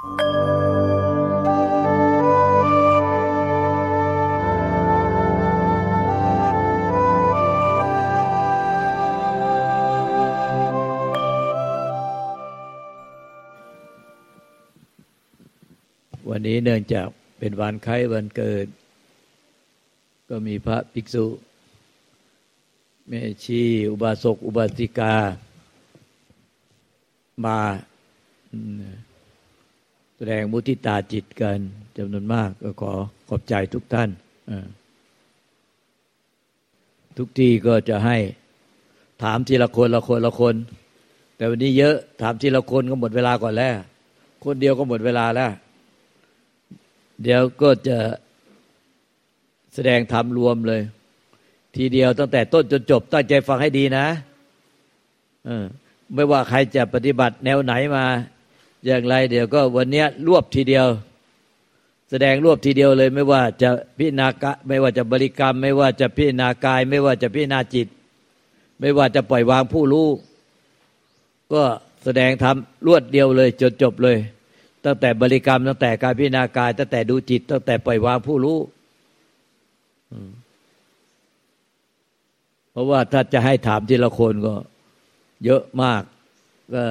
วันนี้เนื่องจากเป็นวันคล้ายวันเกิด ก็มีพระภิกษุแม่ชีอุบาสกอุบาสิกา มา แสดงมุทิตาจิตกันจำนวนมากก็ขอขอบใจทุกท่าน ทุกที่ก็จะให้ถามทีละคนละคนละคน แต่วันนี้เยอะถามทีละคนก็หมดเวลาก่อนแล้ว คนเดียวก็หมดเวลาแล้ว เดี๋ยวก็จะแสดงธรรมรวมเลย ทีเดียวตั้งแต่ต้นจนจบ ตั้งใจฟังให้ดีนะไม่ว่าใครจะปฏิบัติแนวไหนมา อย่างไรเดี๋ยวก็วันนี้รวบทีเดียว แสดงรวบทีเดียวเลยไม่ว่าจะพิณากะไม่ว่าจะบริกรรม ไม่ว่าจะพิณากาย ไม่ว่าจะพิณาจิต ไม่ว่าจะปล่อยวางผู้รู้ก็แสดงธรรวดเดียวเลยจนจบเลย ตั้งแต่บริกรรมตั้งแต่การพิณากาย ตั้งแต่ดูจิต ตั้งแต่ปล่อยวางผู้รู้เพราะว่าถ้าจะให้ถามทีละคนก็ เยอะมากก็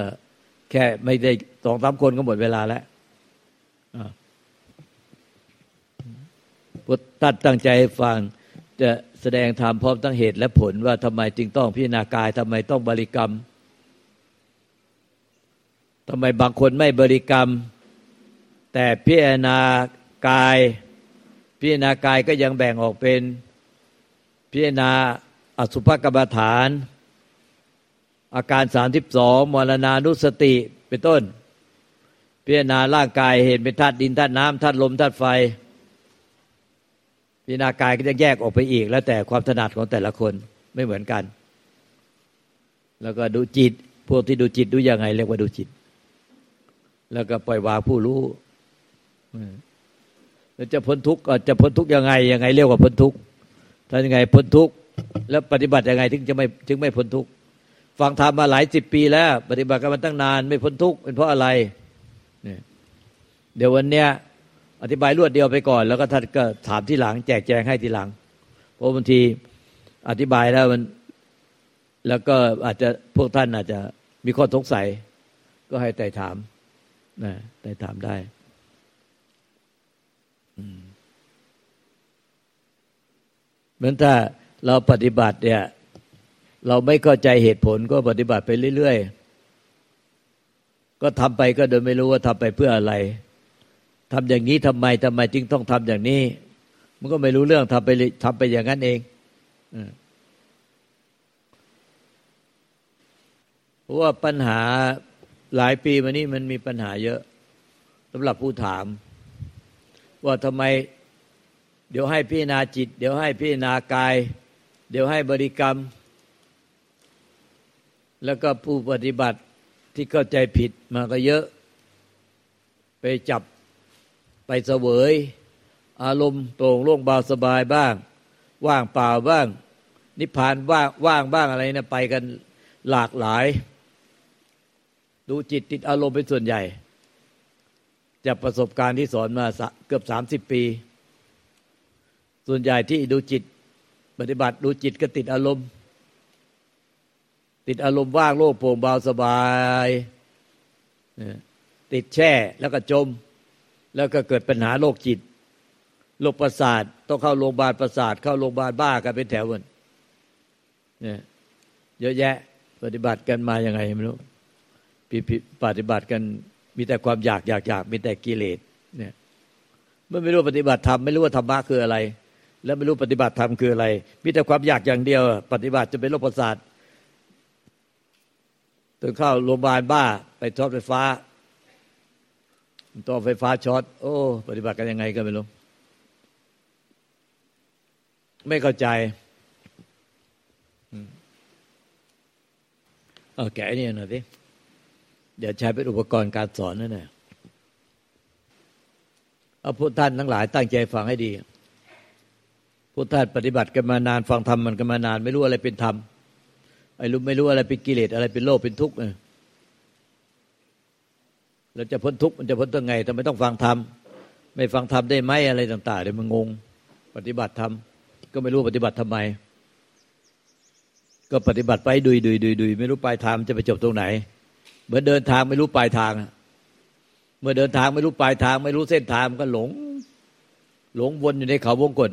แค่ไม่ได้สองสามคนก็หมดเวลาแล้วพุทธตั้งใจฟังจะแสดงธรรมพร้อมตั้งเหตุและผลว่าทำไมจึงต้องพิจารณากายทำไมต้องบริกรรมทำไมบางคนไม่บริกรรม แต่พิจารณากาย พิจารณากายก็ยังแบ่งออกเป็นพิจารณาอสุภกรรมฐาน อาการสามสิบสองมรณานุสติเป็นต้น พิจารณาร่างกายเห็นเป็นธาตุดินธาตุน้ำธาตุลมธาตุไฟ พิจารณากายก็จะแยกออกไปอีก แล้วแต่ความถนัดของแต่ละคนไม่เหมือนกัน แล้วก็ดูจิต พวกที่ดูจิตดูยังไง เรียกว่าดูจิต แล้วก็ปล่อยวางผู้รู้แล้วจะพ้นทุกข์จะพ้นทุกข์ยังไงยังไง เรียกว่าพ้นทุกข์ถ้ายังไงพ้นทุกข์แล้วปฏิบัติยังไงถึงจะไม่ถึงไม่พ้นทุกข์ ฟังธรรมมาหลายสิบปีแล้ว ปฏิบัติกันมาตั้งนาน ไม่พ้นทุกข์เป็นเพราะอะไรเนี่ยเดี๋ยววันเนี้ยอธิบายรวดเดียวไปก่อน แล้วก็ท่านก็ถามที่หลัง แจกแจงให้ทีหลัง เพราะบางทีอธิบายแล้วมัน แล้วก็อาจจะพวกท่านอาจจะมีข้อสงสัย ก็ให้ไต่ถามนะไต่ถามได้เหมือนถ้าเราปฏิบัติเนี่ย เราไม่เข้าใจเหตุผลก็ปฏิบัติไปเรื่อยๆ ก็ทำไปก็โดยไม่รู้ว่าทำไปเพื่ออะไรทำอย่างนี้ทำไมทำไมจึงต้องทำอย่างนี้ มันก็ไม่รู้เรื่องทำไปทำไปอย่างนั้นเองเพราะว่าปัญหาหลายปีมานี้มันมีปัญหาเยอะสำหรับผู้ถาม ว่าทำไม เดี๋ยวให้พิจารณาจิต เดี๋ยวให้พิจารณากาย เดี๋ยวให้บริกรรม แล้วก็ผู้ปฏิบัติที่เข้าใจผิดมาก็เยอะ ไปจับไปเสวย อารมณ์โปร่งโล่งเบาสบายบ้าง ว่างเปล่าบ้าง นิพพานว่างว่างบ้างอะไรนะไปกันหลากหลาย ดูจิตติดอารมณ์เป็นส่วนใหญ่จากประสบการณ์ที่สอนมาเกือบสามสิบปี ส่วนใหญ่ที่ดูจิต ปฏิบัติดูจิตก็ติดอารมณ์ ติดอารมณ์ว่างโล่งโปร่งเบาสบายติดแช่แล้วก็จม แล้วก็เกิดปัญหาโรคจิตโรคประสาทต้องเข้าโรงพยาบาลประสาท เข้าโรงพยาบาลบ้ากันเป็นแถววันเนี่ยเยอะแยะปฏิบัติกันมาอย่างไงไม่รู้ปฏิบัติกันมีแต่ความอยากอยากอยากมีแต่กิเลสเนี่ยเมื่อไม่รู้ปฏิบัติธรรมไม่รู้ว่าธรรมะคืออะไร แล้วไม่รู้ปฏิบัติธรรมคืออะไร มีแต่ความอยากอย่างเดียว ปฏิบัติจะเป็นโรคประสาท ตื่นเข้าโรงพยาบาลบ้า ไปช็อตไฟฟ้าต่อไฟฟ้าช็อตโอ้ ปฏิบัติกันยังไงก็ไม่รู้ ไม่เข้าใจเอาแกนี่หน่อยสิเดี๋ยวใช้เป็นอุปกรณ์การสอนนั่นแหละเอาพุทท่านทั้งหลาย ตั้งใจฟังให้ดีพุทท่านปฏิบัติกันมานานฟังธรรมมันกันมานาน ไม่รู้อะไรเป็นธรรม ไอ้รู้ไม่รู้อะไรเป็นกิเลสอะไรเป็นโลภเป็นทุกข์เราจะพ้นทุกข์มันจะพ้นตัวไงทำไมต้องฟังธรรมไม่ฟังธรรมได้ไหมอะไรต่างๆเดี๋ยวมันงง ปฏิบัติธรรมก็ไม่รู้ปฏิบัติทำไม ก็ปฏิบัติไปดุยดุยดุยดุยไม่รู้ปลายทางจะไปจบตรงไหน เหมือนเดินทางไม่รู้ปลายทางเมื่อเดินทางไม่รู้ปลายทาง ไม่รู้เส้นทางก็หลง หลงวนอยู่ในเขาวงกฏ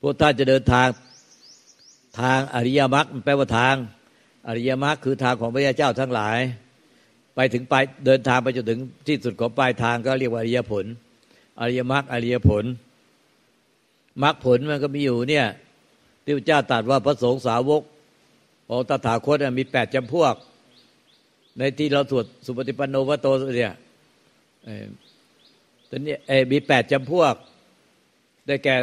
พวกท่านจะเดินทาง ทางอริยมรรคแปลว่าทาง อริยมรรคคือทางของพระยาเจ้าทั้งหลาย ไปถึงปลายเดินทางไปจนถึงที่สุดของปลายทางก็เรียกว่าอริยผล อริยมรรคอริยผลมรรคผลมันก็มีอยู่เนี่ยที่พระเจ้าตรัสว่าพระสงฆ์สาวกของตถาคตมีแปดจำพวก ในที่เราสวดสุปฏิปันโนวโตเนี่ยตอนนี้มีแปดจำพวก ได้แก่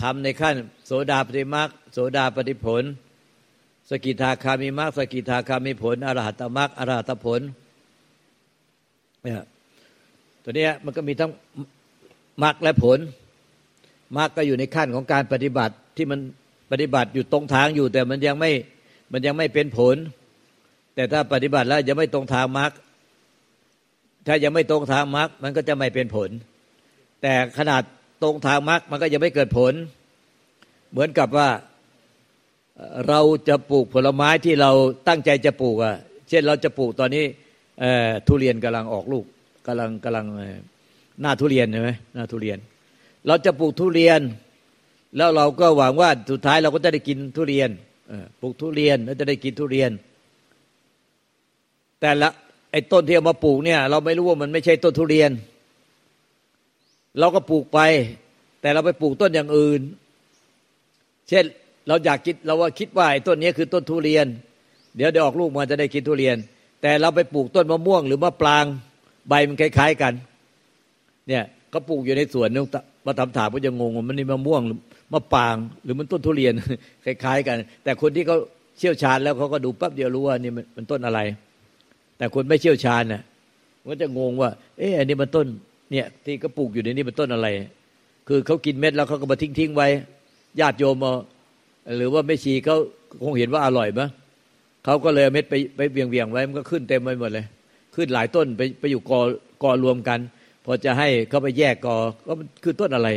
ทำในขั้น โสดาปฏิมรรคโสดาปฏิผล สกิทาคามีมรรคสกิทาคามีผลอรหัตมรรคอรหัตผลเนี่ยตัวนี้มันก็มีทั้งมรรคและผลมรรคก็อยู่ในขั้นของการปฏิบัติที่มันปฏิบัติอยู่ตรงทางอยู่ แต่มันยังไม่มันยังไม่เป็นผล แต่ถ้าปฏิบัติแล้วยังไม่ตรงทางมรรคถ้ายังไม่ตรงทางมรรคมันก็จะไม่เป็นผล แต่ขนาด ตรงทางมรรคมันก็ยังไม่เกิดผล เหมือนกับว่าเราจะปลูกผลไม้ที่เราตั้งใจจะปลูกอะเช่นเราจะปลูกตอนนี้ทุเรียนกำลังออกลูกกำลังกำลังหน้าทุเรียนใช่ไหมหน้าทุเรียน เราจะปลูกทุเรียน แล้วเราก็หวังว่าสุดท้ายเราก็จะได้กินทุเรียนปลูกทุเรียนแล้วจะได้กินทุเรียน แต่ละไอ้ต้นที่เอามาปลูกเนี่ย เราไม่รู้ว่ามันไม่ใช่ต้นทุเรียน เราก็ปลูกไป แต่เราไปปลูกต้นอย่างอื่น เช่นเราอยากคิดเราว่าคิดว่าไอ้ต้นนี้คือต้นทุเรียน เดี๋ยวเดี๋ยวออกลูกมาจะได้กินทุเรียน แต่เราไปปลูกต้นมะม่วง หรือมะปรางใบมันคล้าย ๆกัน เนี่ยก็ปลูกอยู่ในสวนนึงมาทำถามก็จะงงว่ามันนี่มะม่วงมะปราง หรือมันต้นทุเรียนคล้าย ๆ กัน แต่คนที่เขาเชี่ยวชาญแล้วเขาก็ดูปั๊บเดียวรู้ว่านี่มันต้นอะไร แต่คนไม่เชี่ยวชาญน่ะก็จะงงว่า เอ๊ะอันนี้มันต้น เนี่ยที่ก็ปลูกอยู่ในนี้เป็นต้นอะไร คือเขากินเม็ดแล้วเขาก็มาทิ้งทิ้งไว้ญาติโยมหรือว่าไม่ชีเขาคงเห็นว่าอร่อยมั้เขาก็เลยเม็ดไปไปเวียงเวียงไว้มันก็ขึ้นเต็มไปหมดเลย ขึ้นหลายต้นไปไปอยู่กอกอรวมกัน พอจะให้เขาไปแยกกอก็คือต้นอะไร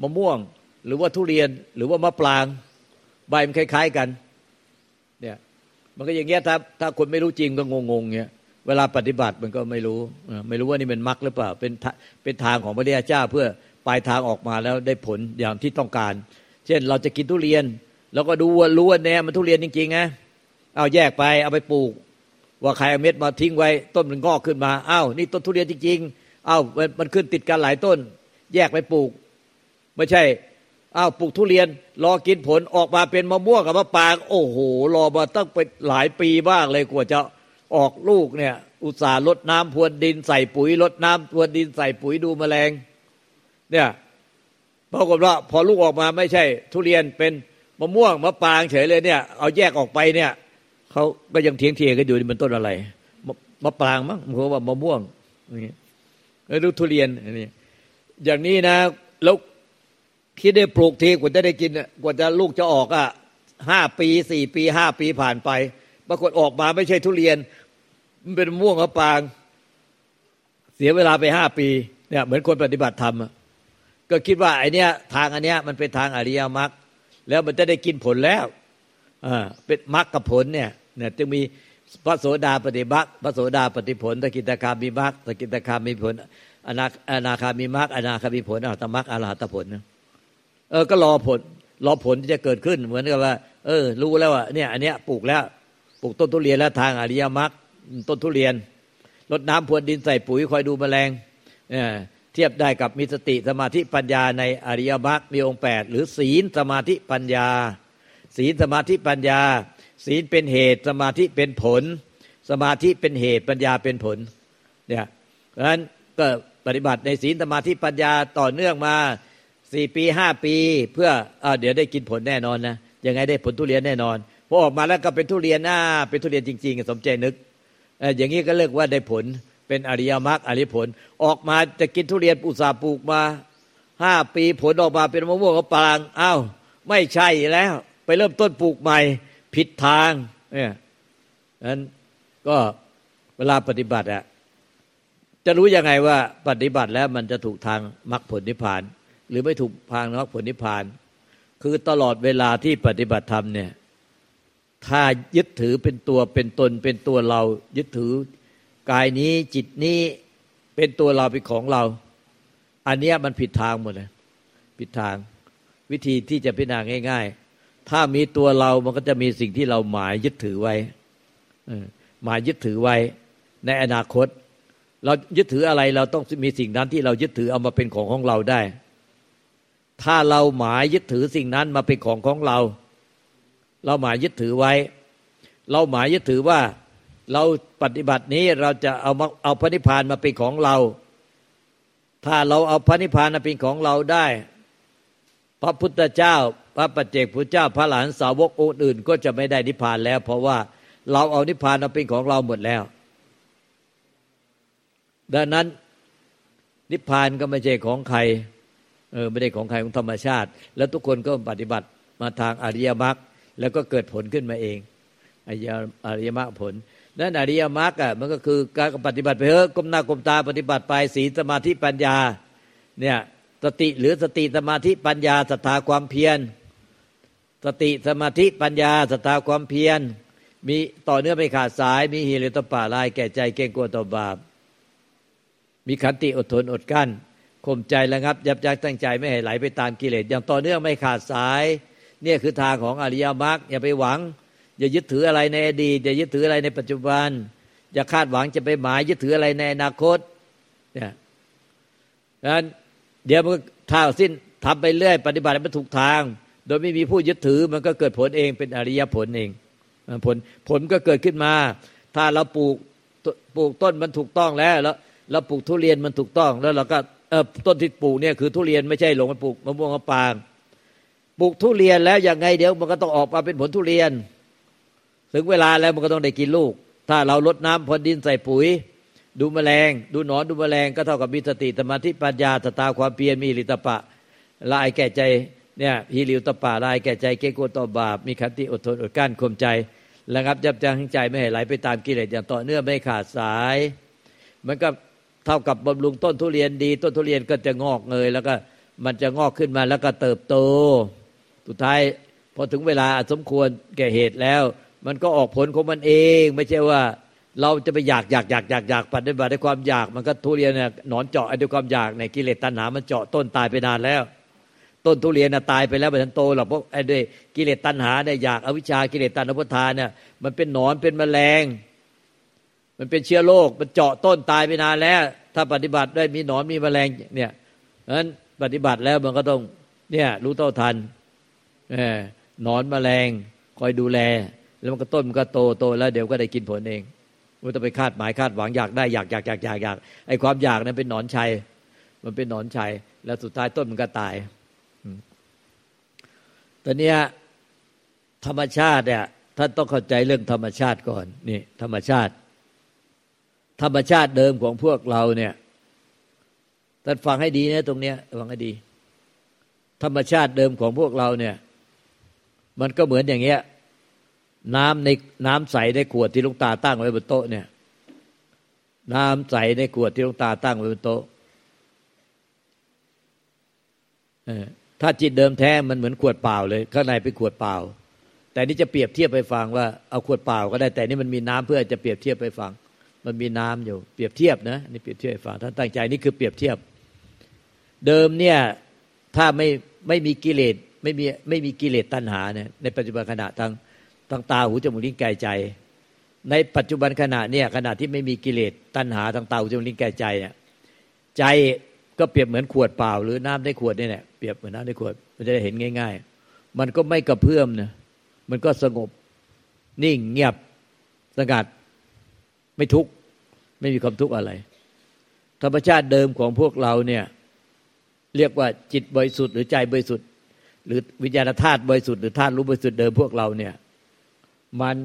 มะม่วงหรือว่าทุเรียนหรือว่ามะปรางใบมันคล้าย ๆกัน เนี่ย มันก็อย่างเงี้ยถ้าถ้าคนไม่รู้จริงก็งงๆเงี้ย เวลาปฏิบัติมันก็ไม่รู้ ไม่รู้ว่านี่เป็นมรรคหรือเปล่า เป็นเป็นทางของพระเดชเจ้าเพื่อปลายทางออกมาแล้วได้ผลอย่างที่ต้องการ เช่นเราจะกินทุเรียนเราก็ดูว่ารู้ว่าแน่มันทุเรียนจริงๆไงเอาแยกไปเอาไปปลูก ว่าใครเอาเม็ดมาทิ้งไว้ต้นมันงอกขึ้นมาอ้าวนี่ต้นทุเรียนจริง ๆอ้าวมันขึ้นติดกันหลายต้น แยกไปปลูก ไม่ใช่อ้าวปลูกทุเรียน รอกินผลออกมาเป็นมะม่วงกับมะปรางโอ้โหรอมาตั้งไปหลายปีบ้างเลยกว่าจะ ออกลูกเนี่ย อุตส่าห์ลดน้ำพรวนดินใส่ปุ๋ยลดน้ำพรวนดินใส่ปุ๋ยดูแมลง เนี่ยปรากฏว่าพอลูกออกมาไม่ใช่ ทุเรียนเป็นมะม่วงมะปรางเฉยเลยเนี่ย เอาแยกออกไปเนี่ยเขาก็ยังเถียงเทียกันอยู่นี่มันต้นอะไรมะปรางมั้งเพราะว่ามะม่วงนี่แล้วลูกทุเรียนนี่อย่างนี้นะแล้วที่ได้ปลูกทีกว่าจะได้กินกว่าจะลูกจะออกอะห้าปีสี่ปีห้าปีผ่านไป ปรากฏออกมาไม่ใช่ทุเรียน มันเป็นม่วงมะปาง เสียเวลาไปห้าปีเนี่ยเหมือนคนปฏิบัติธรรมก็คิดว่าไอเนี้ยทางอันเนี้ยมันเป็นทางอริยมรรคแล้วมันจะได้กินผลแล้วอ่าเป็นมรรคกับผลเนี่ยเนี่ยจึงมีพระโสดาปฏิบัติพระโสดาปฏิผลตะกิตคามีมรรคตะกิตคามีผลอนาอนาคามีมรรคอนาคามีผลอรหัตมรรคอรหัตผลเออก็รอผลรอผลที่จะเกิดขึ้น เหมือนกับว่า เออ รู้แล้วว่าเนี่ย อันเนี้ยปลูกแล้ว ปลูกต้นทุเรียนแล้วทางอริยมรรคต้นทุเรียนลดน้ำพรวนดินใส่ปุ๋ยคอยดูแมลงเทียบได้กับมีสติสมาธิปัญญาในอริยมรรคมีองค์แปดหรือศีลสมาธิปัญญา ศีลสมาธิปัญญา ศีลเป็นเหตุสมาธิเป็นผล สมาธิเป็นเหตุปัญญาเป็นผลเนี่ยเพราะฉะนั้นก็ปฏิบัติในศีลสมาธิปัญญาต่อเนื่องมาสี่ปีห้าปี เพื่ออเดี๋ยวได้กินผลแน่นอนนะยังไงได้ผลทุเรียนแน่นอน พอออกมาแล้วก็เป็นทุเรียนหน้าเป็นทุเรียนจริงๆสมใจนึกอย่างนี้ก็เรียกว่าได้ผลเป็นอริยมรรคอริผล ออกมาจะกินทุเรียนอุตสาปลูกมาห้าปีผลออกมาเป็นมะม่วงกับปางอ้าวไม่ใช่แล้ว ไปเริ่มต้นปลูกใหม่ ผิดทางเนี่ยนั้นก็เวลาปฏิบัติอะจะรู้ยังไงว่าปฏิบัติแล้วมันจะถูกทางมรรคผลนิพพาน หรือไม่ถูกทางมรรคผลนิพพาน คือตลอดเวลาที่ปฏิบัติธรรมเนี่ย ถ้ายึดถือเป็นตัวเป็นตนเป็นตัวเรา ยึดถือกายนี้จิตนี้เป็นตัวเราเป็นของเรา อันนี้มันผิดทางหมดเลยผิดทาง วิธีที่จะพิจารณาง่าย ๆ ถ้ามีตัวเรามันก็จะมีสิ่งที่เราหมายยึดถือไว้หมายยึดถือไว้ ในอนาคต เรายึดถืออะไรเราต้องมีสิ่งนั้นที่เรายึดถือเอามาเป็นของของเราได้ ถ้าเราหมายยึดถือสิ่งนั้นมาเป็นของของเรา เราหมายยึดถือไว้ เราหมายยึดถือว่าเราปฏิบัตินี้เราจะเอามาเอาพระนิพพานมาเป็นของเรา ถ้าเราเอาพระนิพพานมาเป็นของเราได้ พระพุทธเจ้า พระปัจเจกพุทธเจ้า พระหลานสาวกองค์อื่น ก็จะไม่ได้นิพพานแล้ว เพราะว่าเราเอานิพพานมาเป็นของเราหมดแล้ว ดังนั้นนิพพานก็ไม่ใช่ของใครเออไม่ได้ของใครของธรรมชาติ แล้วทุกคนก็ปฏิบัติมาทางอริยมรรค แล้วก็เกิดผลขึ้นมาเองอริยมรรคผลนั่นอริยมรรคอะมันก็คือการปฏิบัติไปเถอก้มหน้าก้มตาปฏิบัติไปศีลสมาธิปัญญาเนี่ยสติหรือสติสมาธิปัญญาศรัทธาความเพียรสติสมาธิปัญญาศรัทธาความเพียรมีต่อเนื่องไม่ขาดสาย มีฮิริตป่าลายแก่ใจเก่งกลัวต่อบาป มีขันติอดทนอดกั้นข่มใจระงับ ยับยั้งตั้งใจไม่ให้ไหลไปตามกิเลสอย่างต่อเนื่องไม่ขาดสาย เนี่ยคือทางของอริยมรรคอย่าไปหวัง อย่ายึดถืออะไรในอดีตอย่ายึดถืออะไรในปัจจุบัน อย่าคาดหวังจะไปหมายยึดถืออะไรในอนาคตเนี่ยดังนั้นเดี๋ยวมันท้าสิ้นทำไปเรื่อย ปฏิบัติมันถูกทาง โดยไม่มีผู้ยึดถือมันก็เกิดผลเองเป็นอริยผลเองผลผลก็เกิดขึ้นมา ถ้าเราปลูกปลูกต้นมันถูกต้องแล้วแล้วเราปลูกทุเรียนมันถูกต้องแล้วเราก็เออต้นที่ปลูกเนี่ยคือทุเรียนไม่ใช่หลงไปปลูกมะม่วงมะปาง ปลูกทุเรียนแล้วยังไงเดี๋ยวมันก็ต้องออกมาเป็นผลทุเรียน ถึงเวลาแล้วมันก็ต้องได้กินลูก ถ้าเราลดน้ำพรนดินใส่ปุ๋ย ดูแมลง ดูหนอนดูแมลงก็เท่ากับมีสติสมาธิปัญญาสตาความเพียรมีลิตปะลายแก่ใจเนี่ยฮิริวตปะลายแก่ใจเกโกตบาป มีขันติอดทนอดกั้นข่มใจระงับยับยั้งใจไม่ให้ไหลไปตามกิเลสอย่างต่อเนื่องไม่ขาดสาย มันก็เท่ากับบำรุงต้นทุเรียนดี ต้นทุเรียนก็จะงอกเงยแล้วก็มันจะงอกขึ้นมาแล้วก็เติบโต สุดท้ายพอถึงเวลาสมควรแก่เหตุแล้ว มันก็ออกผลของมันเอง ไม่ใช่ว่าเราจะไปอยากอยากอยากอยากอยากปฏิบัติด้วยความอยาก มันก็ทุเรียนเนี่ยหนอนเจาะด้วยความอยากในกิเลสตัณหา มันเจาะต้นตายไปนานแล้ว ต้นทุเรียนน่ะตายไปแล้วม่ทันโตหรอกเพราะไอ้ด้วยกิเลสตัณหาเนี่ยอยากอวิชากิเลสตัณหาพุทธาเนี่ยมันเป็นหนอนเป็นแมลง มันเป็นเชื้อโรคมันเจาะต้นตายไปนานแล้ว ถ้าปฏิบัติได้มีหนอนมีแมลงเนี่ยนั้นปฏิบัติแล้วมันก็ต้องเนี่ยรู้เท่าทัน นอนแมลงคอยดูแล แล้วมันก็ต้นมันก็โตโตแล้วเดี๋ยวก็ได้กินผลเองมันต้องไปคาดหมายคาดหวังอยากได้อยากอยากอยากอยากอยากไอ้ความอยากนั้นเป็นหนอนชัยมันเป็นหนอนชัยแล้วสุดท้ายต้นมันก็ตายตอนนี้ธรรมชาติเนี่ยท่านต้องเข้าใจเรื่องธรรมชาติก่อนนี่ธรรมชาติ ธรรมชาติเดิมของพวกเราเนี่ยท่านฟังให้ดีนะตรงเนี้ยฟังให้ดี ธรรมชาติเดิมของพวกเราเนี่ย มันก็เหมือนอย่างเงี้ย น้ำในน้ำใสในขวดที่ลุงตาตั้งไว้บนโต๊ะเนี่ย น้ำใสในขวดที่ลุงตาตั้งไว้บนโต๊ะถ้าจิตเดิมแท้มันเหมือนขวดเปล่าเลย ข้างในเป็นขวดเปล่า แต่นี่จะเปรียบเทียบไปฟังว่าเอาขวดเปล่าก็ได้ แต่นี่มันมีน้ำเพื่อจะเปรียบเทียบไปฟัง มันมีน้ำอยู่เปรียบเทียบนะนี่เปรียบเทียบฟังท่านตั้งใจนี่คือเปรียบเทียบ เดิมเนี่ยถ้าไม่ไม่มีกิเลส ไม่มีไม่มีกิเลสตัณหาเนี่ยในปัจจุบันขณะทางทางตาหูจมูกลิ้นกายใจ ในปัจจุบันขณะเนี่ยขณะที่ไม่มีกิเลสตัณหาทางตาหูจมูกลิ้นกายใจเนี่ยใจก็เปรียบเหมือนขวดเปล่า หรือน้ำในขวดนี่แหละเปรียบเหมือนน้ำในขวดมันจะได้เห็นง่าย ๆ มันก็ไม่กระเพื่อมนะมันก็สงบนิ่งเงียบสงัดไม่ทุกข์ไม่มีความทุกข์อะไร ธรรมชาติเดิมของพวกเราเนี่ยเรียกว่าจิตบริสุทธิ์หรือใจบริสุทธิ์ หรือวิญญาณธาตุบริสุทธิ์หรือธาตุรู้บริสุทธิ์เดิมพวกเราเนี่ย มัน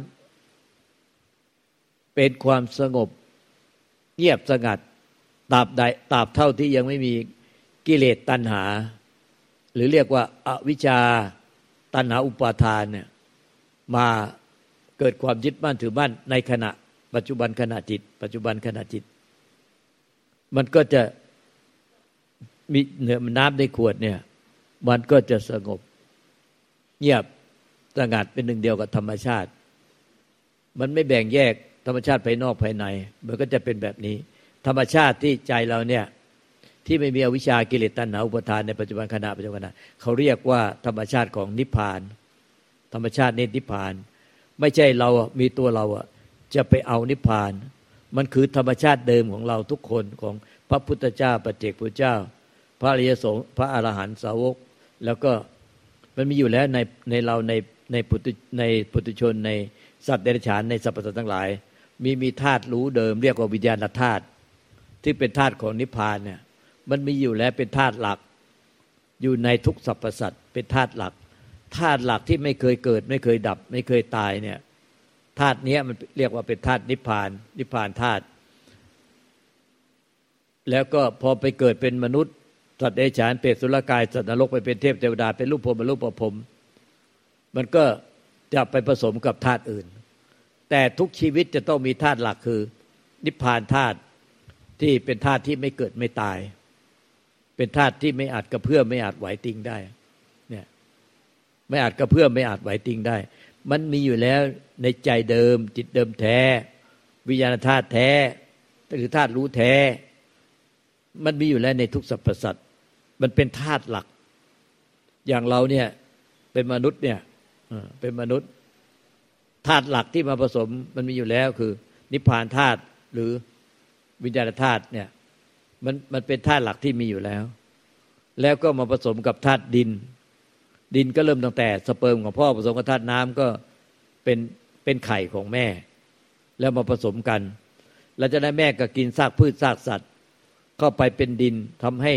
เป็นความสงบเงียบสงัดตราบใดตราบเท่าที่ยังไม่มีกิเลสตัณหา หรือเรียกว่าอาวิชชาตัณหาอุปาทานเนี่ยมาเกิดความยึดมั่นถือมั่นในขณะ ปัจจุบันขณะจิต ปัจจุบันขณะจิต มันก็จะมีเนื้อน้ำในขวดเนี่ย มันก็จะสงบ เงียบสงัดเป็นหนึ่งเดียวกับธรรมชาติ มันไม่แบ่งแยกธรรมชาติภายนอกภายใน มันก็จะเป็นแบบนี้ ธรรมชาติที่ใจเราเนี่ย ที่ไม่มีอวิชากิเลสตัณหาอุปทานในปัจจุบันขณะปัจจุบันขณะเขาเรียกว่าธรรมชาติของนิพพาน ธรรมชาตินิพพาน ไม่ใช่เรามีตัวเราอะจะไปเอานิพพาน มันคือธรรมชาติเดิมของเราทุกคนของพระพุทธเจ้าปัจเจกพุทธเจ้า พระอริยสงฆ์พระอรหันตสาวก แล้วก็มันมีอยู่แล้วในในเราในในปุถุในปุถุชนในสัตว์เดรัจฉานในสรรพสัตว์ทั้งหลาย มีมีธาตุรู้เดิมเรียกว่าวิญญาณธาตุที่เป็นธาตุของนิพพานเนี่ยมันมีอยู่แล้วเป็นธาตุหลัก อยู่ในทุกสรรพสัตว์เป็นธาตุหลักธาตุหลักที่ไม่เคยเกิด ไม่เคยดับ ไม่เคยตายเนี่ยธาตุนี้มันเรียกว่าเป็นธาตุนิพพาน นิพพานธาตุแล้วก็พอไปเกิดเป็นมนุษย์ สัตว์เดรัจฉานเปรตสุรกาย สัตว์นรกไปเป็นเทพเทวดา เป็นรูปพรมเป็นรูปประพรมมันก็จะไปผสมกับธาตุอื่น แต่ทุกชีวิตจะต้องมีธาตุหลักคือ นิพพานธาตุที่เป็นธาตุที่ไม่เกิดไม่ตาย เป็นธาตุที่ไม่อาจกระเพื่อมไม่อาจไหวติงได้เนี่ยไม่อาจกระเพื่อมไม่อาจไหวติงได้ มันมีอยู่แล้วในใจเดิม จิตเดิมแท้ วิญญาณธาตุแท้หรือธาตุรู้แท้ มันมีอยู่แล้วในทุกสรรพสัตว์ มันเป็นธาตุหลัก อย่างเราเนี่ยเป็นมนุษย์เนี่ยเป็นมนุษย์ธาตุหลักที่มาผสมมันมีอยู่แล้วคือ นิพพานธาตุหรือวิญญาณธาตุเนี่ยมันมันเป็นธาตุหลักที่มีอยู่แล้ว แล้วก็มาผสมกับธาตุดิน ดินก็เริ่มตั้งแต่สเปิร์มของพ่อผสมกับธาตุน้ำก็เป็นเป็นไข่ของแม่ แล้วมาผสมกัน แล้วจะได้แม่ก็กินซากพืชซากสัตว์ เข้าไปเป็นดินทำให้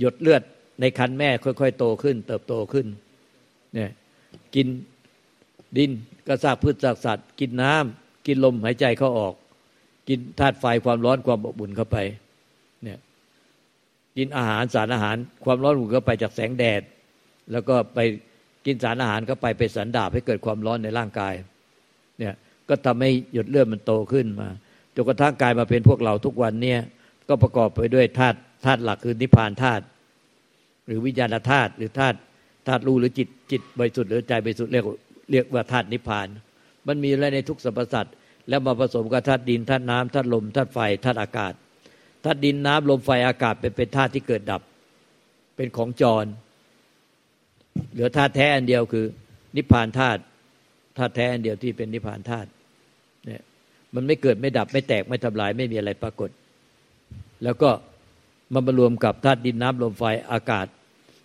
หยดเลือดในคันแม่ค่อยๆ โตขึ้น เติบโตขึ้นเนี่ยกินดินก็ซากพืชซากสัตว์ กินน้ำกินลมหายใจเข้าออก กินธาตุไฟความร้อนความอบอุ่นเข้าไปเนี่ยกินอาหารสารอาหาร ความร้อนหุ่นก็ไปจากแสงแดด แล้วก็ไปกินสารอาหารก็ไปไปสันดาบให้เกิดความร้อนในร่างกายเนี่ยก็ทำให้หยดเลือดมันโตขึ้นมาจนกระทั่งกายมาเป็นพวกเราทุกวันเนี่ยก็ประกอบไปด้วยธาตุ ธาตุหลักคือนิพพานธาตุหรือวิญญาณธาตุหรือธาตุธาตุรู้หรือจิตจิตบริสุทธิ์หรือใจบริสุทธิ์เรียกเรียกว่าธาตุนิพพาน มันมีอะไรในทุกสรรพสัตว์แล้วมาผสมกับธาตุดินธาตุน้ำธาตุลมธาตุไฟธาตุอากาศธาตุดินน้ำลมไฟอากาศเป็นเป็นธาตุที่เกิดดับ เป็นของจร เหลือธาตุแท้อันเดียวคือ นิพพานธาตุธาตุแท้อันเดียวที่เป็นนิพพานธาตุเนี่ยมันไม่เกิดไม่ดับไม่แตกไม่ทำลายไม่มีอะไรปรากฏ แล้วก็ มันมารวมกับธาตุดินน้ำลมไฟอากาศ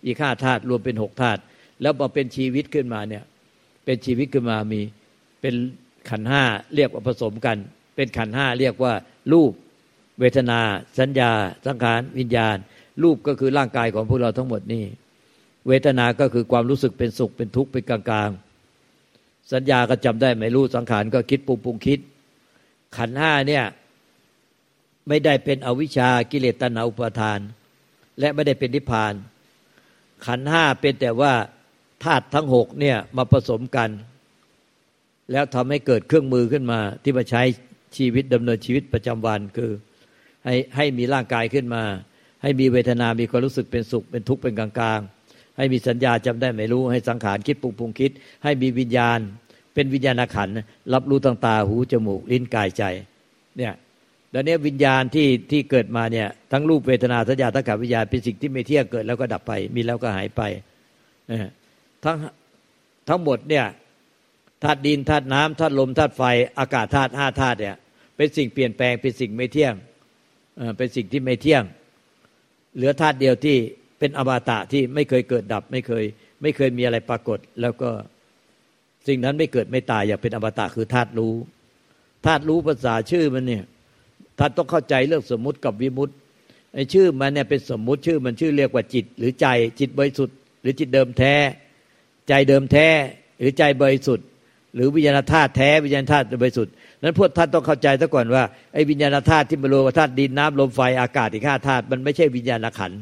อีกห้าธาตุรวมเป็นหกธาตุแล้วพอเป็นชีวิตขึ้นมาเนี่ยเป็นชีวิตขึ้นมามีเป็นขันห้าเรียกว่าผสมกัน เป็นขันห้าเรียกว่ารูปเวทนา สัญญา สังขารวิญญาณ รูปก็คือร่างกายของพวกเราทั้งหมดนี่เวทนา ก็คือความรู้สึกเป็นสุขเป็นทุกข์เป็นกลางๆ สัญญาก็จำได้ไม่รู้สังขารก็คิดปรุงปรุงคิด ขันห้าเนี่ย ไม่ได้เป็นอวิชากิเลสตัณหาอุปาทาน และไม่ได้เป็นนิพพาน ขันห้าเป็นแต่ว่าธาตุทั้งหกเนี่ยมาผสมกัน แล้วทำให้เกิดเครื่องมือขึ้นมา ที่มาใช้ชีวิตดำเนินชีวิตประจำวันคือ ให้ให้มีร่างกายขึ้นมา ให้มีเวทนา มีความรู้สึกเป็นสุขเป็นทุกข์เป็นกลางๆ ให้มีสัญญาจำได้ไม่รู้ให้สังขารคิดปรุงปรุงคิด ให้มีวิญญาณ เป็นวิญญาณขันรับรู้ต่างตาหูจมูกลิ้นกายใจเนี่ย แล้วนี้วิญญาณที่ที่เกิดมาเนี่ยทั้งรูปเวทนาสัญญาทั้งกับวิญญาณเป็นสิ่งที่ไม่เที่ยงเกิดแล้วก็ดับไป มีแล้วก็หายไปทั้งทั้งหมดเนี่ยธาตุดินธาตุน้ำธาตุลมธาตุไฟอากาศธาตุห้าธาตุเนี่ยเป็นสิ่งเปลี่ยนแปลงเป็นสิ่งไม่เที่ยงเป็นสิ่งที่ไม่เที่ยง เหลือธาตุเดียวที่เป็นอมตะที่ไม่เคยเกิดดับ ไม่เคย ไม่เคยมีอะไรปรากฏ แล้วก็สิ่งนั้นไม่เกิดไม่ตายอย่างเป็นอมตะคือธาตุรู้ธาตุรู้ภาษาชื่อมันเนี่ย ท่านต้องเข้าใจเรื่องสมมุติกับวิมุติไอ้ชื่อมันเนี่ยเป็นสมมุติชื่อมันชื่อเรียกว่าจิต หรือใจจิตบริสุทธิ์หรือจิตเดิมแท้ ใจเดิมแท้ หรือใจบริสุทธิ์ หรือวิญญาณธาตุแท้วิญญาณธาตุบริสุทธิ์นั้นพวกท่านต้องเข้าใจซะก่อนว่าไอ้วิญญาณธาตุที่มารวมธาตุดินน้ำลมไฟอากาศอีกห้าธาตุมันไม่ใช่วิญญาณขัน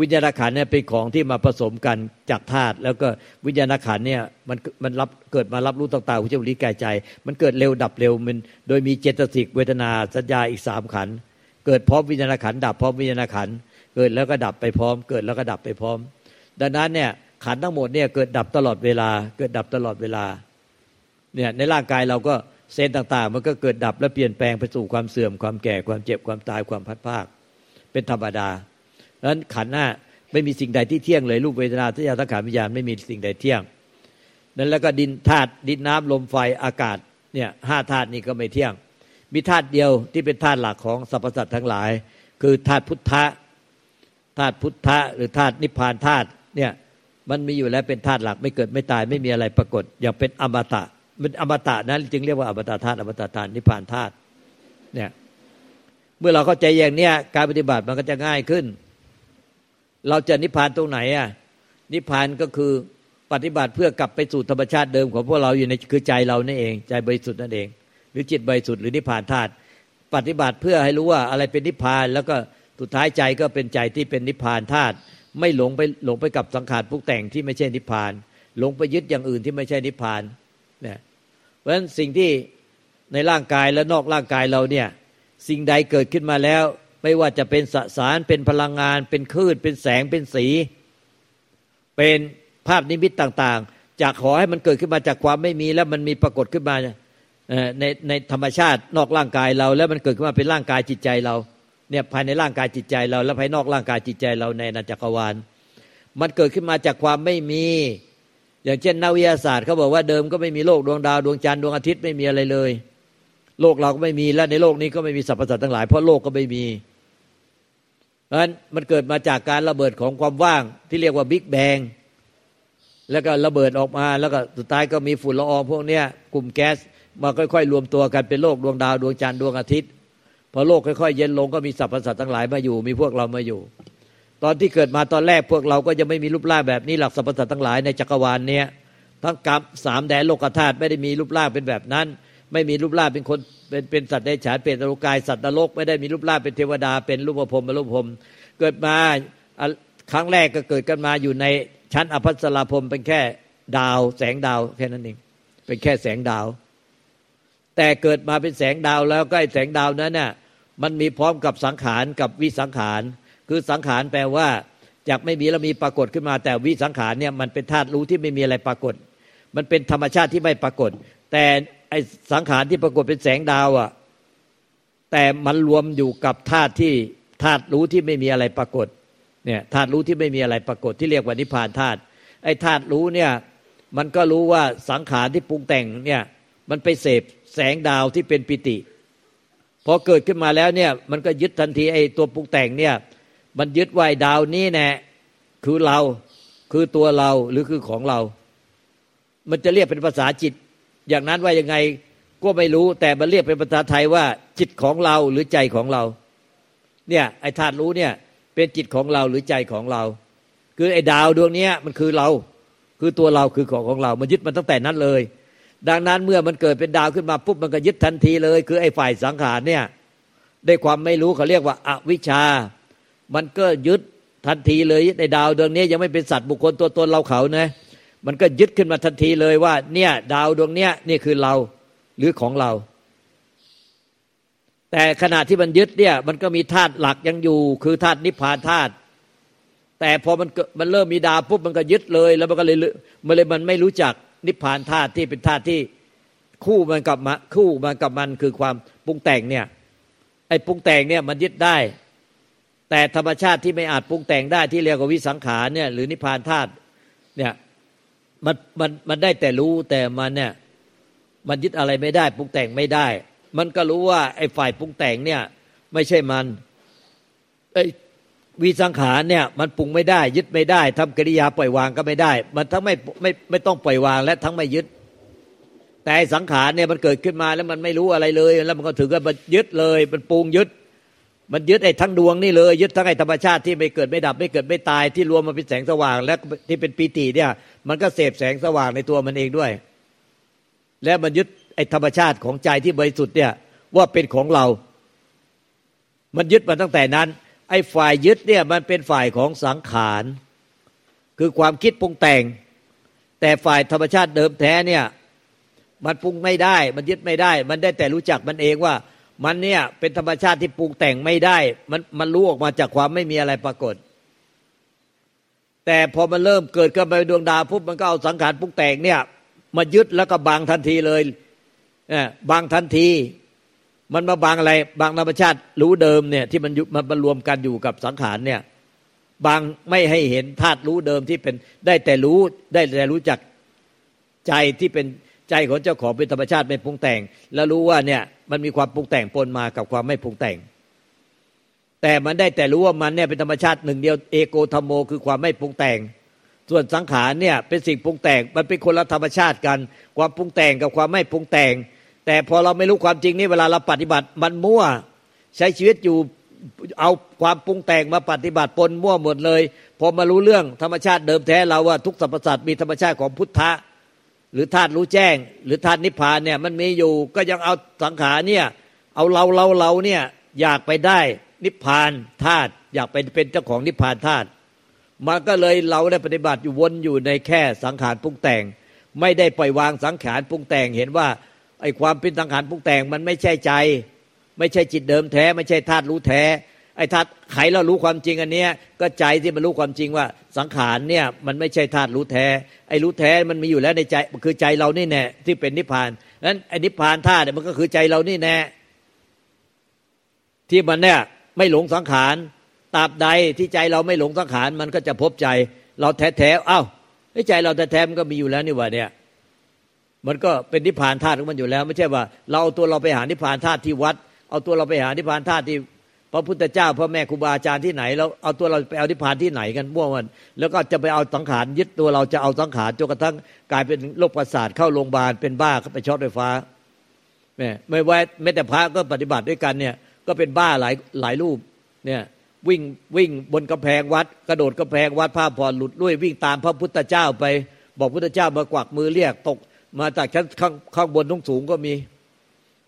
วิญญาณขันเนี่ยเป็นของที่มาผสมกันจากธาตุแล้วก็วิญญาณขันเนี่ยมันมันรับเกิดมารับรู้ต่างๆหูจมูกลิ้นกายใจ มันเกิดเร็วดับเร็วมันโดยมีเจตสิกเวทนาสัญญาอีกสามขันเกิดพร้อมวิญญาณขันดับพร้อมวิญญาณขันเกิดแล้วก็ดับไปพร้อม เกิดแล้วก็ดับไปพร้อม ดังนั้นเนี่ยขันทั้งหมดเนี่ยเกิดดับตลอดเวลา เกิดดับตลอดเวลาเนี่ยในร่างกายเราก็เซนต่างๆ มันก็เกิดดับและเปลี่ยนแปลงไปสู่ความเสื่อมความแก่ความเจ็บความตายความพัดภาค เป็นธรรมดา ดังนั้นขันหน้าไม่มีสิ่งใดที่เที่ยงเลยรูปเวทนาทัศยาสังขารวิญญาณไม่มีสิ่งใดเที่ยง นั้นแล้วก็ดินธาตุดินน้ำลมไฟอากาศเนี่ยห้าธาตุนี้ก็ไม่เที่ยง มีธาตุเดียวที่เป็นธาตุหลักของสรรพสัตว์ทั้งหลาย คือธาตุพุทธะธาตุพุทธะหรือธาตุนิพพานธาตุเนี่ยมันมีอยู่แล้วเป็นธาตุหลักไม่เกิดไม่ตายไม่มีอะไรปรากฏอย่างเป็นอมตะมันอมตะนั้นจึงเรียกว่าอมตะธาตุอมตะธาตุนิพพานธาตุเนี่ยเมื่อเราเข้าใจอย่างเนี้ยการปฏิบัติมันก็จะง่ายขึ้น เราจะนิพพานตรงไหนอะนิพพานก็คือปฏิบัติเพื่อกลับไปสู่ธรรมชาติเดิมของพวกเราอยู่ในคือใจเรานั่นเอง ใจบริสุทธิ์นั่นเอง หรือจิตบริสุทธิ์หรือนิพพานธาตุปฏิบัติเพื่อให้รู้ว่าอะไรเป็นนิพพาน แล้วก็สุดท้ายใจก็เป็นใจที่เป็นนิพพานธาตุไม่หลงไปหลงไปกับสังขารพุกแต่งที่ไม่ใช่นิพพาน หลงไปยึดอย่างอื่นที่ไม่ใช่นิพพานเนี่ยเพราะฉะนั้นสิ่งที่ในร่างกายและนอกร่างกายเราเนี่ยสิ่งใดเกิดขึ้นมาแล้ว ไม่ว่าจะเป็นสสารเป็นพลังงาน เป็นคลื่นเป็นแสงเป็นสี เป็นภาพนิมิตต่าง ๆ จากขอให้มันเกิดขึ้นมาจากความไม่มีแล้วมันมีปรากฏขึ้นมาในในธรรมชาตินอกร่างกายเรา แล้วมันเกิดขึ้นมาเป็นร่างกายจิตใจเราเนี่ยภายในร่างกายจิตใจเรา และภายนอกร่างกายจิตใจเราในนาจักรวาล มันเกิดขึ้นมาจากความไม่มี อย่างเช่นนักวิทยาศาสตร์เขาบอกว่าเดิมก็ไม่มีโลกดวงดาวดวงจันทร์ดวงอาทิตย์ไม่มีอะไรเลย โลกเราก็ไม่มีและในโลกนี้ก็ไม่มีสรรพสัตว์ทั้งหลายเพราะโลกก็ไม่มี ราะฉะนั้นมันเกิดมาจากการระเบิดของความว่างที่เรียกว่าบิ๊กแบงแล้วก็ระเบิดออกมาแล้วก็สุดท้ายก็มีฝุ่นละอองพวกเนี้ยกลุ่มแก๊สมาค่อยๆ รวมตัวกันเป็นโลกดวงดาวดวงจันทร์ดวงอาทิตย์พอโลกค่อยๆ เย็นลงก็มีสรรพสัตว์ทั้งหลายมาอยู่มีพวกเรามาอยู่ ตอนที่เกิดมาตอนแรกพวกเราก็จะไม่มีรูปร่างแบบนี้หลักสรรพสัตว์ทั้งหลายในจักรวาลเนี้ยทั้งกับสามแดนโลกธาตุไม่ได้มีรูปร่างเป็นแบบนั้น ไม่มีรูปร่างเป็นคนเป็นเป็นสัตว์ในฉานเป็นโลกายสัตว์นรกไม่ได้มีรูปร่างเป็นเทวดาเป็นรูปภพมรูปภพเกิดมาครั้งแรกก็เกิดกันมาอยู่ในชั้นอภัสราพรมเป็นแค่ดาว แสงดาวแค่นั้นเองเป็นแค่แสงดาว แต่เกิดมาเป็นแสงดาวแล้วก็ไอ้แสงดาวนั้นน่ะมันมีพร้อมกับสังขารกับวิสังขาร คือสังขารแปลว่าจากไม่มีแล้วมีปรากฏขึ้นมา แต่วิสังขารเนี่ยมันเป็นธาตุรู้ที่ไม่มีอะไรปรากฏ มันเป็นธรรมชาติที่ไม่ปรากฏ แต่ อสังขารที่ปรากฏเป็นแสงดาวอะ แต่มันรวมอยู่กับธาตุที่ธาตุรู้ที่ไม่มีอะไรปรากฏเนี่ยธาตุรู้ที่ไม่มีอะไรปรากฏที่เรียกว่านิพพานธาตุไอ้ธาตุรู้เนี่ยมันก็รู้ว่าสังขารที่ปรุงแต่งเนี่ยมันไปเสพแสงดาวที่เป็นปิติพอเกิดขึ้นมาแล้วเนี่ยมันก็ยึดทันทีไอ้ตัวปรุงแต่งเนี่ยมันยึดไว้ดาวนี้แน่คือเราคือตัวเราหรือคือของเรา มันจะเรียกเป็นภาษาจิต อย่างนั้นว่ายังไงก็ไม่รู้ แต่มันเรียกเป็นภาษาไทยว่า จิตของเราหรือใจของเรา เนี่ยไอ้ธาตุรู้เนี่ย เป็นจิตของเราหรือใจของเรา คือไอ้ดาวดวงนี้มันคือเรา คือตัวเราคือของของเรา มันยึดมันตั้งแต่นั้นเลย ดังนั้นเมื่อมันเกิดเป็นดาวขึ้นมาปุ๊บมันก็ยึดทันทีเลย คือไอ้ฝ่ายสังขารเนี่ยได้ความไม่รู้เขาเรียกว่าอาวิชา มันก็ยึดทันทีเลยในดาวดวงนี้ยังไม่เป็นสัตว์บุคคลตัวตนเราเขานะ มันก็ยึดขึ้นมาทันทีเลยว่า เนี่ย ดาวดวงเนี้ยนี่คือเราหรือของเรา แต่ขณะที่มันยึดเนี่ย มันก็มีธาตุหลักยังอยู่ คือธาตุนิพพานธาตุแต่พอมันมันเริ่มมีดาวปุ๊บมันก็ยึดเลย แล้วมันก็เลยมันเลยมันไม่รู้จักนิพพานธาตุที่เป็นธาตุที่คู่มันกับมาคู่มันกับมันคือความปรุงแต่งเนี่ยไอ้ปรุงแต่งเนี่ยมันยึดได้ แต่ธรรมชาติที่ไม่อาจปรุงแต่งได้ที่เรียกว่าวิสังขารเนี่ยหรือนิพพานธาตุเนี่ย มันมันมันได้แต่รู้แต่มันเนี่ยมันยึดอะไรไม่ได้ปรุงแต่งไม่ได้ มันก็รู้ว่าไอ้ฝ่ายปรุงแต่งเนี่ย ไม่ใช่มันไอ้วิสังขารเนี่ย มันปรุงไม่ได้ ยึดไม่ได้ทำกิริยาปล่อยวางก็ไม่ได้ มันทั้งไม่ไม่ไม่ต้องปล่อยวางและทั้งไม่ยึด แต่สังขารเนี่ยมันเกิดขึ้นมาแล้วมันไม่รู้อะไรเลย แล้วมันก็ถือว่ามันยึดเลย มันปรุงยึด มันยึดไอ้ทั้งดวงนี่เลยยึดทั้งไอ้ธรรมชาติที่ไม่เกิดไม่ดับไม่เกิดไม่ตายที่รวมมาเป็นแสงสว่าง และที่เป็นปีติเนี่ย มันก็เสพแสงสว่างในตัวมันเองด้วย และมันยึดไอ้ธรรมชาติของใจที่บริสุทธิ์เนี่ยว่าเป็นของเรา มันยึดมาตั้งแต่นั้น ไอ้ฝ่ายยึดเนี่ยมันเป็นฝ่ายของสังขาร คือความคิดปรุงแต่ง แต่ฝ่ายธรรมชาติเดิมแท้เนี่ย มันปรุงไม่ได้ มันยึดไม่ได้ มันได้แต่รู้จักมันเองว่า มันเนี่ยเป็นธรรมชาติที่ปรุงแต่งไม่ได้ มันมันรู้ออกมาจากความไม่มีอะไรปรากฏ แต่พอมันเริ่มเกิดขึ้นไปดวงดาวปุ๊บมันก็เอาสังขารปรุงแต่งเนี่ย มายึดแล้วก็บางทันทีเลยเนี่ยบางทันที มันมาบางอะไร บางธรรมชาติรู้เดิมเนี่ยที่มันมันรวมกันอยู่กับสังขารเนี่ยบางไม่ให้เห็นธาตุรู้เดิมที่เป็นได้แต่รู้ได้แต่รู้จักใจที่เป็น ใจของเจ้าของเป็นธรรมชาติไม่ปรุงแต่ง แล้วรู้ว่าเนี่ยมันมีความปรุงแต่งปนมากับความไม่ปรุงแต่ง แต่มันได้แต่รู้ว่ามันเนี่ยเป็นธรรมชาติหนึ่งเดียวเอโกธรรมโมคือความไม่ปรุงแต่ง ส่วนสังขารเนี่ยเป็นสิ่งปรุงแต่งมันเป็นคนละธรรมชาติกัน ความปรุงแต่งกับความไม่ปรุงแต่ง แต่พอเราไม่รู้ความจริงนี่เวลาเราปฏิบัติมันมั่วใช้ชีวิตอยู่เอาความปรุงแต่งมาปฏิบัติปนมั่วหมดเลยพอมารู้เรื่องธรรมชาติเดิมแท้เราว่าทุกสรรพสัตว์มีธรรมชาติของพุทธะ หรือธาตุรู้แจ้ง หรือธาตุนิพพานเนี่ยมันมีอยู่ก็ยังเอาสังขารเนี่ยเอาเราเราเราเนี่ยอยากไปได้นิพพานธาตุอยากไปเป็นเจ้าของนิพพานธาตุมันก็เลยเราได้ปฏิบัติอยู่วนอยู่ในแค่สังขารปรุงแต่ง ไม่ได้ปล่อยวางสังขารปรุงแต่งเห็นว่าไอ้ความเป็นสังขารปรุงแต่งมันไม่ใช่ใจ ไม่ใช่จิตเดิมแท้ ไม่ใช่ธาตุรู้แท้ ไอ้ธาตุไขเรารู้ความจริงอันเนี้ยก็ใจที่มันรู้ความจริงว่าสังขารเนี่ยมันไม่ใช่ธาตุรู้แท้ ไอ้รู้แท้มันมีอยู่แล้วในใจคือใจเรานี่แน่ที่เป็นนิพพานนั้นไอ้นิพพานธาตุเนี่ยมันก็คือใจเรานี่แน่ที่มันเนี่ยไม่หลงสังขารตราบใดที่ใจเราไม่หลงสังขารมันก็จะพบใจเราแท้แท้เอ้าใจเราแท้แท้มันก็มีอยู่แล้วนี่ว่าเนี่ยมันก็เป็นนิพพานธาตุของมันอยู่แล้ว ไม่ใช่ว่า เราเอาตัวเราไปหานิพพานธาตุที่วัด เอาตัวเราไปหานิพพานธาตุที่ พระพุทธเจ้าพ่อแม่ครูบาอาจารย์ที่ไหนเราเอาตัวเราไปเอานิพพานที่ไหนกันมั่วมัน แล้วก็จะไปเอาสังขารยึดตัวเราจะเอาสังขารจนกระทั่งกลายเป็นโรคประสาทเข้าโรงพยาบาลเป็นบ้าไปช็อตไฟฟ้าแม่ไม่ไว้แม้แต่พระก็ปฏิบัติด้วยกันเนี่ยก็เป็นบ้าหลายหลายรูปเนี่ยวิ่งวิ่งบนกำแพงวัด กระโดดกำแพงวัดผ้าผ่อนหลุดลุยวิ่งตามพระพุทธเจ้าไป บอกพุทธเจ้ามากวักมือเรียกตก มาจากชั้นข้างข้างบนทุ่งสูงก็มี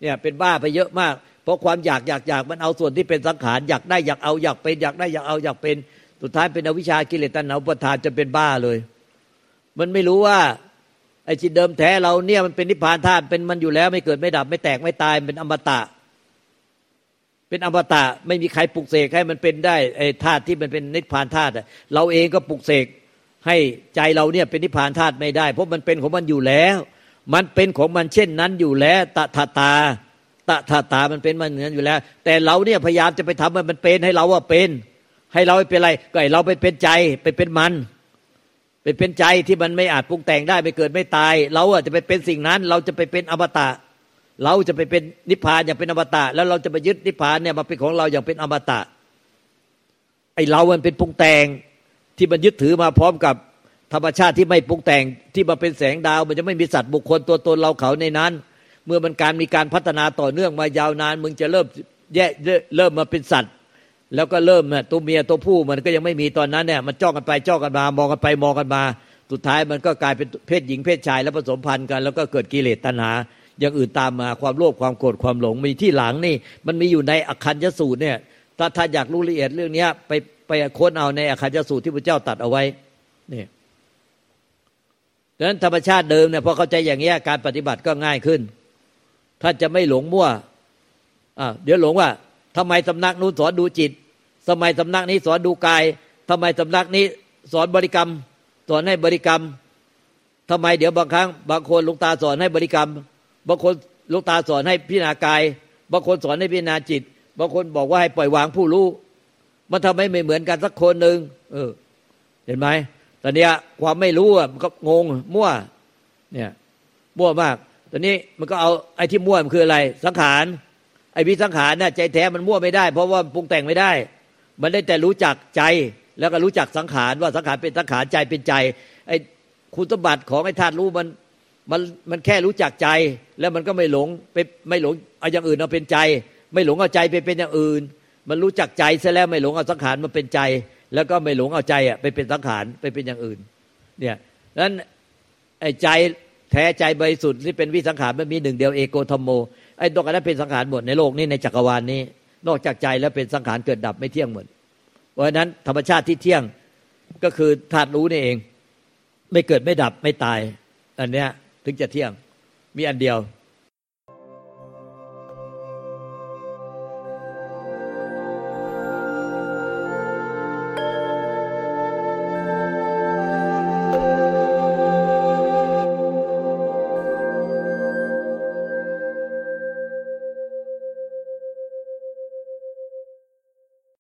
เนี่ยเป็นบ้าไปเยอะมาก เพราะความอยากอยากอยากมันเอาส่วนที่เป็นสังขารอยากได้อยากเอาอยากเป็น อยากได้อยากเอาอยากเป็น สุดท้ายเป็นอวิชากิเลสตัณหาอุปทานจะเป็นบ้าเลย มันไม่รู้ว่าไอ้จิตเดิมแท้เราเนี่ยมันเป็นนิพพานธาตุเป็นมันอยู่แล้วไม่เกิดไม่ดับไม่แตกไม่ตายเป็นอมตะ เป็นอมตะไม่มีใครปลุกเสกให้มันเป็นได้ไอ้ธาตุที่มันเป็นนิพพานธาตุเราเองก็ปลุกเสกให้ใจเราเนี่ยเป็นนิพพานธาตุไม่ได้ เพราะมันเป็นของมันอยู่แล้ว มันเป็นของมันเช่นนั้นอยู่แล้วตถาตาตา ตาตาตามันเป็นมันเหมือนอยู่แล้ว แต่เราเนี่ยพยายามจะไปทำมันมันเป็นให้เราว่าเป็น ให้เราเป็นอะไรก็ให้เราไปเป็นใจไปเป็นมันไปเป็นใจที่มันไม่อาจปรุงแต่งได้ไม่เกิดไม่ตาย เราอะจะไปเป็นสิ่งนั้น เราจะไปเป็นอมตะ เราจะไปเป็นนิพพานอย่างเป็นอมตะ แล้วเราจะไปยึดนิพพานเนี่ยมาเป็นของเราอย่างเป็นอมตะไอเรา มันเป็นปรุงแต่งที่มันยึดถือมาพร้อมกับธรรมชาติที่ไม่ปรุงแต่งที่มาเป็นแสงดาว มันจะไม่มีสัตว์บุคคลตัวตนเราเขาในนั้น เมื่อมันการมีการพัฒนาต่อเนื่องมายาวนาน มึงจะเริ่มแย่เริ่มมาเป็นสัตว์ แล้วก็เริ่มตัวเมียตัวผู้มันก็ยังไม่มีตอนนั้นเนี่ยมันจ้องกันไปจ้องกันมามองกันไปมองกันมา สุดท้ายมันก็กลายเป็นเพศหญิงเพศชายแล้วผสมพันธุ์กัน แล้วก็เกิดกิเลสตัณหาอย่างอื่นตามมาความโลภความโกรธความหลงมีที่หลังนี่ มันมีอยู่ในอคัญญสูตรเนี่ยถ้าถ้าอยากรู้ละเอียดเรื่องนี้ไปไปค้นเอาในอคัญญสูตรที่พระเจ้าตัดเอาไว้นี่ดังนั้นธรรมชาติเดิมเนี่ยพอเข้าใจอย่างนี้การปฏิบัติก็ง่ายขึ้น ถ้าจะไม่หลงมั่วอ่าเดี๋ยวหลงว่าทำไมสำนักนู้นสอนดูจิตทำไมสำนักนี้สอนดูกายทำไมสำนักนี้สอนบริกรรม สอนให้บริกรรมทำไมเดี๋ยวบางครั้ง บางคนลุงตาสอนให้บริกรรม บางคนลุงตาสอนให้พิจารณากาย บางคนสอนให้พิจารณาจิต บางคนบอกว่าให้ปล่อยวางผู้รู้ มันทำไมไม่เหมือนกันสักคนหนึ่งเออ เห็นไหมตอนนี้ความไม่รู้อะมันก็งงมั่ว เนี่ยมั่วมาก ตอนนี้มันก็เอาไอ้ที่มั่วมันคืออะไร สังขารไอ้วิสังขารน่ะใจแท้มันมั่วไม่ได้ เพราะว่าปรุงแต่งไม่ได้ มันได้แต่รู้จักใจแล้วก็รู้จักสังขารว่าสังขารเป็นสังขารใจเป็นใจ ไอ้คุณสมบัติของไอ้ธาตุรู้มันมันมันแค่รู้จักใจแล้วมันก็ไม่หลงไปไม่หลงเอาอย่างอื่นเอาเป็นใจ ไม่หลงเอาใจไปเป็นอย่างอื่น มันรู้จักใจซะแล้วไม่หลงเอาสังขารมาเป็นใจ แล้วก็ไม่หลงเอาใจอะไปเป็นสังขารไปเป็นอย่างอื่นเนี่ยนั้นไอ้ใจ แท้ใจบริสุทธิ์ที่เป็นวิสังขารมันมีหนึ่งเดียวเอโกธรรมโมไอ้ตรงนั้นเป็นสังขารหมดในโลกนี้ในจักรวาลนี้ นอกจากใจแล้วเป็นสังขารเกิดดับไม่เที่ยงหมดเพราะฉะนั้นธรรมชาติที่เที่ยงก็คือธาตุรู้นี่เอง ไม่เกิดไม่ดับไม่ตาย อันเนี้ยถึงจะเที่ยงมีอันเดียว